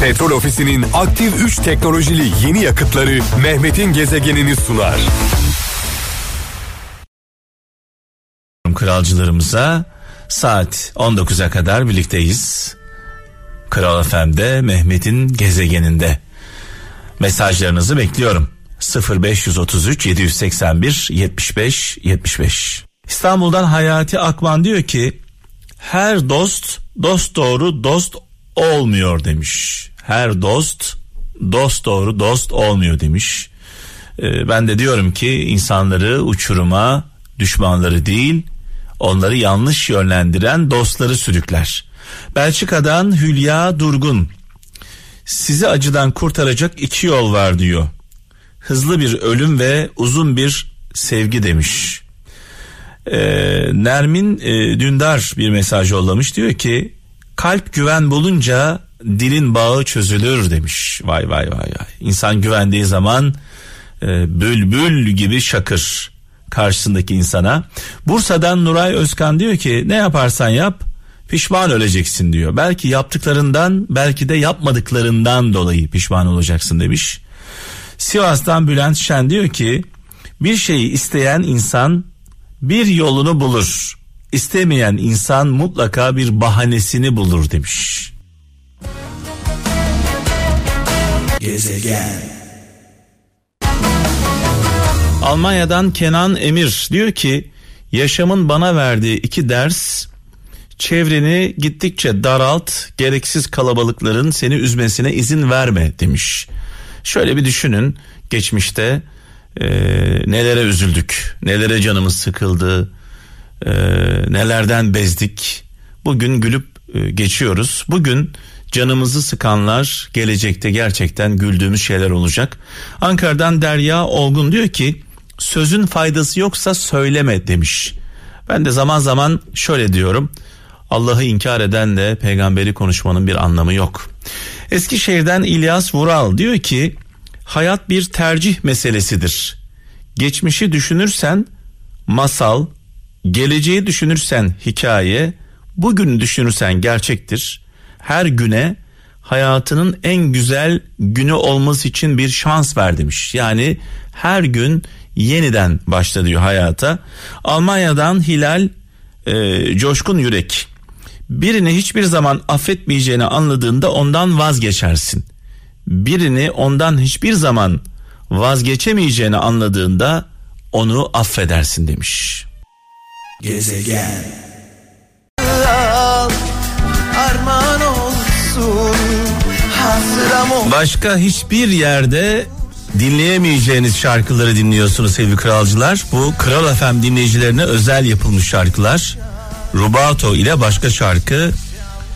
Petrol Ofisi'nin aktif 3 teknolojili yeni yakıtları Mehmet'in gezegenini sunar. Kralcılarımıza saat 19'a kadar birlikteyiz. Kral FM'de Mehmet'in gezegeninde. Mesajlarınızı bekliyorum. 0533 781 75 75. İstanbul'dan Hayati Akman diyor ki her dost dost doğru dost olmuyor demiş. Her dost dost doğru dost olmuyor demiş. Ee, ben de diyorum ki insanları uçuruma düşmanları değil onları yanlış yönlendiren dostları sürükler. Belçika'dan Hülya Durgun sizi acıdan kurtaracak iki yol var diyor. Hızlı bir ölüm ve uzun bir sevgi demiş. Ee, Nermin e, Dündar bir mesaj yollamış diyor ki kalp güven bulunca dilin bağı çözülür demiş. Vay vay vay vay. İnsan güvendiği zaman e, bülbül gibi şakır karşısındaki insana. Bursa'dan Nuray Özkan diyor ki ne yaparsan yap pişman öleceksin diyor. Belki yaptıklarından belki de yapmadıklarından dolayı pişman olacaksın demiş. Sivas'tan Bülent Şen diyor ki bir şeyi isteyen insan bir yolunu bulur. İstemeyen insan mutlaka bir bahanesini bulur demiş. Gezegen Almanya'dan Kenan Emir diyor ki yaşamın bana verdiği iki ders çevreni gittikçe daralt gereksiz kalabalıkların seni üzmesine izin verme demiş. Şöyle bir düşünün geçmişte e, nelere üzüldük nelere canımız sıkıldı e, nelerden bezdik bugün gülüp e, geçiyoruz bugün canımızı sıkanlar gelecekte gerçekten güldüğümüz şeyler olacak. Ankara'dan Derya Olgun diyor ki sözün faydası yoksa söyleme demiş. Ben de zaman zaman şöyle diyorum. Allah'ı inkar edenle peygamberi konuşmanın bir anlamı yok. Eskişehir'den İlyas Vural diyor ki hayat bir tercih meselesidir. Geçmişi düşünürsen masal, geleceği düşünürsen hikaye, bugün düşünürsen gerçektir. Her güne hayatının en güzel günü olması için bir şans ver demiş. Yani her gün yeniden başla diyor hayata. Almanya'dan Hilal e, Coşkun Yürek birini hiçbir zaman affetmeyeceğini anladığında ondan vazgeçersin. Birini ondan hiçbir zaman vazgeçemeyeceğini anladığında onu affedersin demiş. Gezegen Başka hiçbir yerde dinleyemeyeceğiniz şarkıları dinliyorsunuz sevgili kralcılar. Bu Kral FM dinleyicilerine özel yapılmış şarkılar. Rubato ile başka şarkı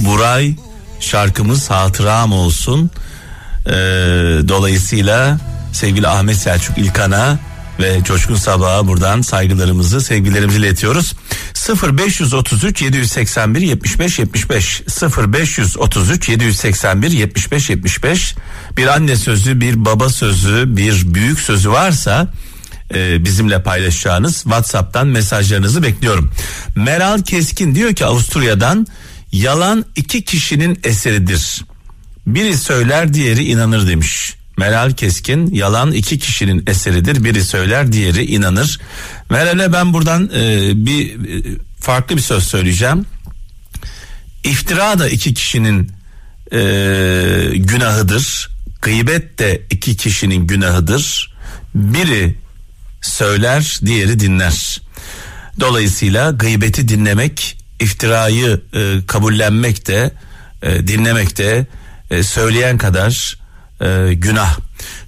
Buray şarkımız hatıram olsun. Ee, dolayısıyla sevgili Ahmet Selçuk İlkan'a ve Coşkun Sabah'a buradan saygılarımızı, sevgilerimizi iletiyoruz. 0533 781 75 75 0533 781 75 75 bir anne sözü, bir baba sözü, bir büyük sözü varsa e, bizimle paylaşacağınız WhatsApp'tan mesajlarınızı bekliyorum. Meral Keskin diyor ki Avusturya'dan yalan iki kişinin eseridir. Biri söyler diğeri inanır demiş. Meral Keskin yalan iki kişinin eseridir. Biri söyler diğeri inanır. Meral'e ben buradan e, bir e, farklı bir söz söyleyeceğim. İftira da iki kişinin e, günahıdır. Gıybet de iki kişinin günahıdır. Biri söyler diğeri dinler. Dolayısıyla gıybeti dinlemek, iftirayı e, kabullenmek de e, dinlemek de e, söyleyen kadar e, günah.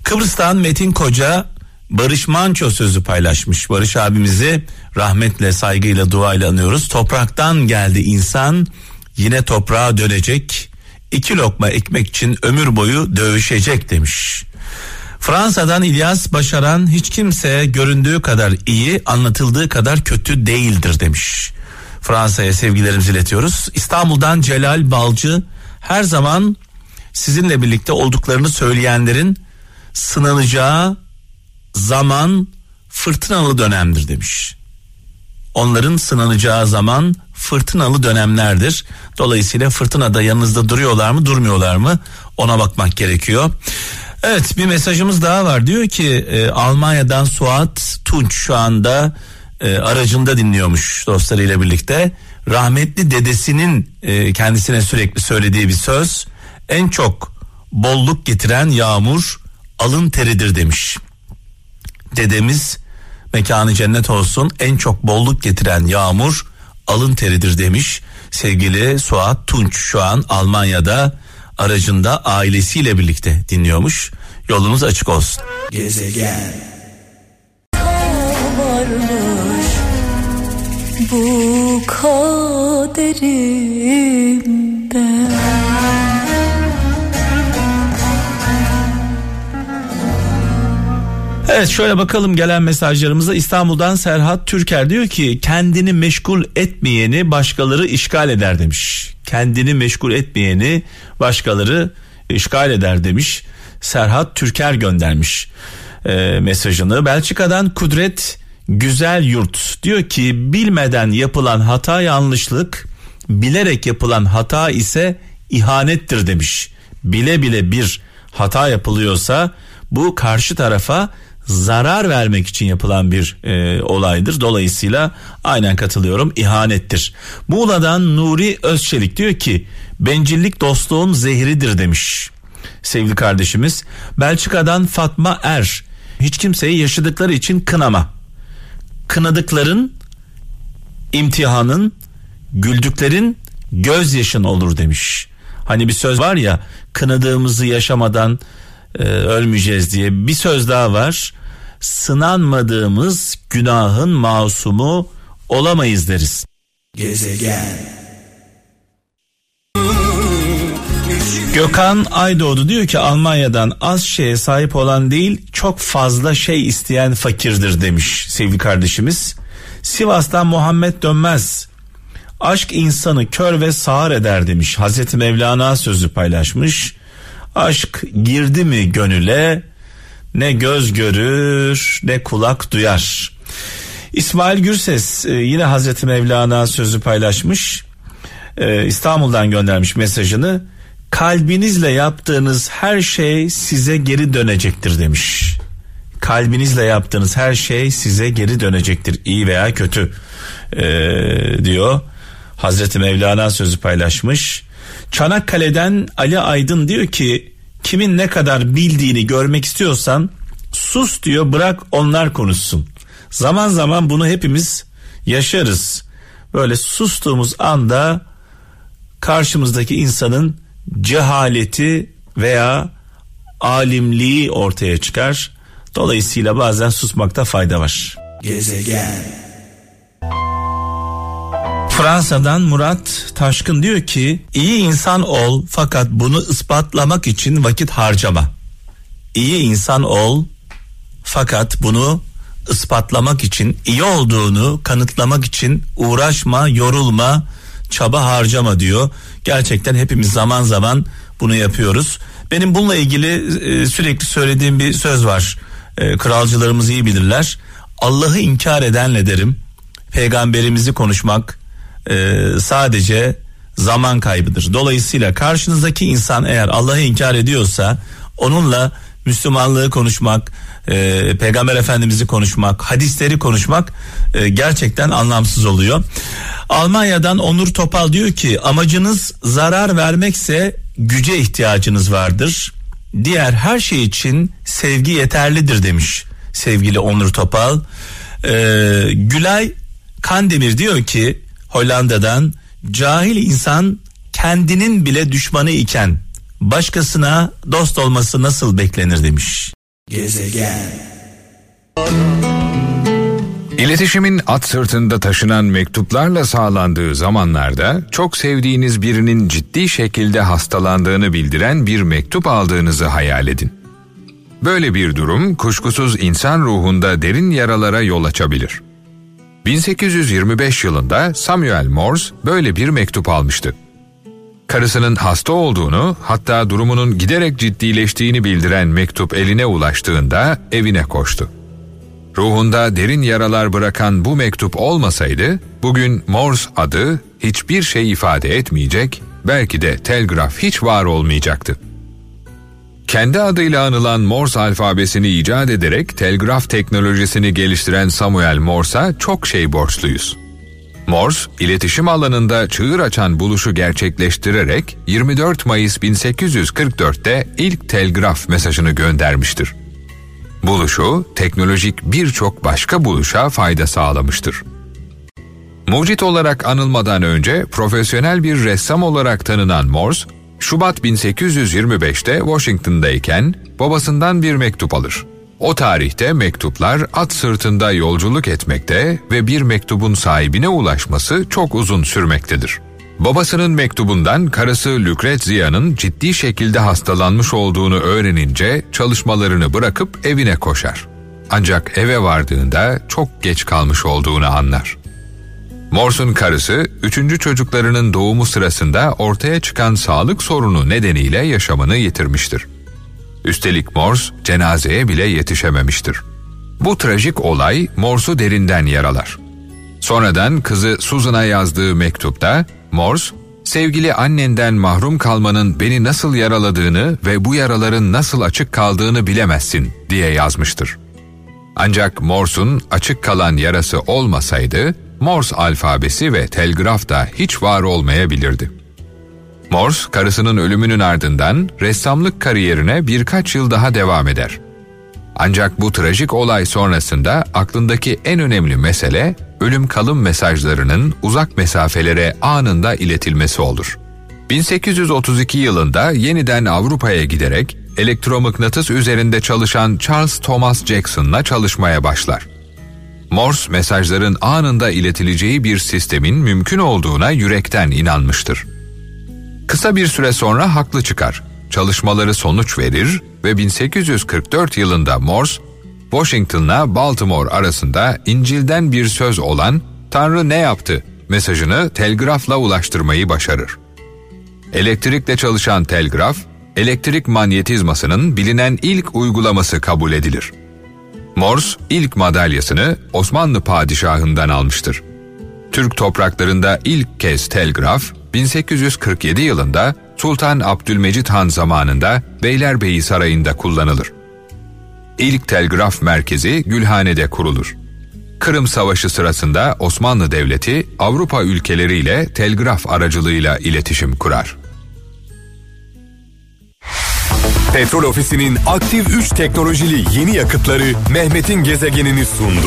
Kıbrıs'tan Metin Koca Barış Manço sözü paylaşmış. Barış abimizi rahmetle, saygıyla, duayla anıyoruz. Topraktan geldi insan, yine toprağa dönecek. İki lokma ekmek için ömür boyu dövüşecek demiş. Fransa'dan İlyas Başaran hiç kimse göründüğü kadar iyi, anlatıldığı kadar kötü değildir demiş. Fransa'ya sevgilerimizi iletiyoruz. İstanbul'dan Celal Balcı her zaman sizinle birlikte olduklarını söyleyenlerin sınanacağı zaman fırtınalı dönemdir demiş. onların sınanacağı zaman fırtınalı dönemlerdir. Dolayısıyla fırtınada yanınızda duruyorlar mı durmuyorlar mı ona bakmak gerekiyor. Evet bir mesajımız daha var diyor ki e, Almanya'dan Suat Tunç şu anda e, aracında dinliyormuş dostlarıyla birlikte. Rahmetli dedesinin e, kendisine sürekli söylediği bir söz en çok bolluk getiren yağmur alın teridir demiş. Dedemiz mekanı cennet olsun en çok bolluk getiren yağmur alın teridir demiş. Sevgili Suat Tunç şu an Almanya'da aracında ailesiyle birlikte dinliyormuş. Yolunuz açık olsun. Gezegen. Bu kaderimde. Evet şöyle bakalım gelen mesajlarımıza İstanbul'dan Serhat Türker diyor ki kendini meşgul etmeyeni başkaları işgal eder demiş. Kendini meşgul etmeyeni başkaları işgal eder demiş. Serhat Türker göndermiş e, mesajını. Belçika'dan Kudret Güzel Yurt diyor ki bilmeden yapılan hata yanlışlık, bilerek yapılan hata ise ihanettir demiş. Bile bile bir hata yapılıyorsa bu karşı tarafa zarar vermek için yapılan bir e, olaydır. Dolayısıyla aynen katılıyorum ihanettir. Muğla'dan Nuri Özçelik diyor ki bencillik dostluğun zehridir demiş sevgili kardeşimiz. Belçika'dan Fatma Er hiç kimseyi yaşadıkları için kınama. Kınadıkların imtihanın güldüklerin gözyaşın olur demiş. Hani bir söz var ya kınadığımızı yaşamadan e, ölmeyeceğiz diye bir söz daha var. Sınanmadığımız günahın masumu olamayız deriz. Gezegen Gökhan Aydoğdu diyor ki Almanya'dan az şeye sahip olan değil çok fazla şey isteyen fakirdir demiş sevgili kardeşimiz. Sivas'tan Muhammed Dönmez aşk insanı kör ve sağır eder demiş Hazreti Mevlana sözü paylaşmış. Aşk girdi mi gönüle ne göz görür ne kulak duyar. İsmail Gürses e, yine Hazreti Mevlana sözü paylaşmış. E, İstanbul'dan göndermiş mesajını kalbinizle yaptığınız her şey size geri dönecektir demiş. Kalbinizle yaptığınız her şey size geri dönecektir iyi veya kötü ee, diyor. Hazreti Mevlana sözü paylaşmış. Çanakkale'den Ali Aydın diyor ki kimin ne kadar bildiğini görmek istiyorsan sus diyor bırak onlar konuşsun. Zaman zaman bunu hepimiz yaşarız. Böyle sustuğumuz anda karşımızdaki insanın cehaleti veya alimliği ortaya çıkar. Dolayısıyla bazen susmakta fayda var. Gezegen. Fransa'dan Murat Taşkın diyor ki iyi insan ol fakat bunu ispatlamak için vakit harcama. İyi insan ol fakat bunu ispatlamak için iyi olduğunu kanıtlamak için uğraşma, yorulma, çaba harcama diyor. Gerçekten hepimiz zaman zaman bunu yapıyoruz. Benim bununla ilgili e, sürekli söylediğim bir söz var. E, kralcılarımız iyi bilirler. Allah'ı inkar edenle derim. Peygamberimizi konuşmak e, sadece zaman kaybıdır. Dolayısıyla karşınızdaki insan eğer Allah'ı inkar ediyorsa onunla Müslümanlığı konuşmak, e, Peygamber Efendimiz'i konuşmak, hadisleri konuşmak e, gerçekten anlamsız oluyor. Almanya'dan Onur Topal diyor ki amacınız zarar vermekse güce ihtiyacınız vardır. Diğer her şey için sevgi yeterlidir demiş sevgili Onur Topal. Ee, Gülay Kandemir diyor ki Hollanda'dan cahil insan kendinin bile düşmanı iken başkasına dost olması nasıl beklenir demiş. Gezegen İletişimin at sırtında taşınan mektuplarla sağlandığı zamanlarda çok sevdiğiniz birinin ciddi şekilde hastalandığını bildiren bir mektup aldığınızı hayal edin. Böyle bir durum kuşkusuz insan ruhunda derin yaralara yol açabilir. 1825 yılında Samuel Morse böyle bir mektup almıştı. Karısının hasta olduğunu, hatta durumunun giderek ciddileştiğini bildiren mektup eline ulaştığında evine koştu. Ruhunda derin yaralar bırakan bu mektup olmasaydı, bugün Morse adı hiçbir şey ifade etmeyecek, belki de telgraf hiç var olmayacaktı. Kendi adıyla anılan Morse alfabesini icat ederek telgraf teknolojisini geliştiren Samuel Morse'a çok şey borçluyuz. Morse, iletişim alanında çığır açan buluşu gerçekleştirerek 24 Mayıs 1844'te ilk telgraf mesajını göndermiştir. Buluşu, teknolojik birçok başka buluşa fayda sağlamıştır. Mucit olarak anılmadan önce profesyonel bir ressam olarak tanınan Morse, Şubat 1825'te Washington'dayken babasından bir mektup alır. O tarihte mektuplar at sırtında yolculuk etmekte ve bir mektubun sahibine ulaşması çok uzun sürmektedir. Babasının mektubundan karısı Lucrezia'nın ciddi şekilde hastalanmış olduğunu öğrenince çalışmalarını bırakıp evine koşar. Ancak eve vardığında çok geç kalmış olduğunu anlar. Morse'un karısı, üçüncü çocuklarının doğumu sırasında ortaya çıkan sağlık sorunu nedeniyle yaşamını yitirmiştir. Üstelik Morse cenazeye bile yetişememiştir. Bu trajik olay Morse'u derinden yaralar. Sonradan kızı Susan'a yazdığı mektupta Morse, sevgili annenden mahrum kalmanın beni nasıl yaraladığını ve bu yaraların nasıl açık kaldığını bilemezsin diye yazmıştır. Ancak Morse'un açık kalan yarası olmasaydı, Morse alfabesi ve telgraf da hiç var olmayabilirdi. Morse, karısının ölümünün ardından ressamlık kariyerine birkaç yıl daha devam eder. Ancak bu trajik olay sonrasında aklındaki en önemli mesele ölüm kalım mesajlarının uzak mesafelere anında iletilmesi olur. 1832 yılında yeniden Avrupa'ya giderek elektromıknatıs üzerinde çalışan Charles Thomas Jackson'la çalışmaya başlar. Morse mesajların anında iletileceği bir sistemin mümkün olduğuna yürekten inanmıştır. Kısa bir süre sonra haklı çıkar. Çalışmaları sonuç verir ve 1844 yılında Morse, Washington'la Baltimore arasında İncil'den bir söz olan Tanrı ne yaptı mesajını telgrafla ulaştırmayı başarır. Elektrikle çalışan telgraf, elektrik manyetizmasının bilinen ilk uygulaması kabul edilir. Morse ilk madalyasını Osmanlı padişahından almıştır. Türk topraklarında ilk kez telgraf 1847 yılında Sultan Abdülmecit Han zamanında Beylerbeyi Sarayı'nda kullanılır. İlk telgraf merkezi Gülhane'de kurulur. Kırım Savaşı sırasında Osmanlı Devleti Avrupa ülkeleriyle telgraf aracılığıyla iletişim kurar. Petrol Ofisi'nin aktif 3 teknolojili yeni yakıtları Mehmet'in gezegenini sundu.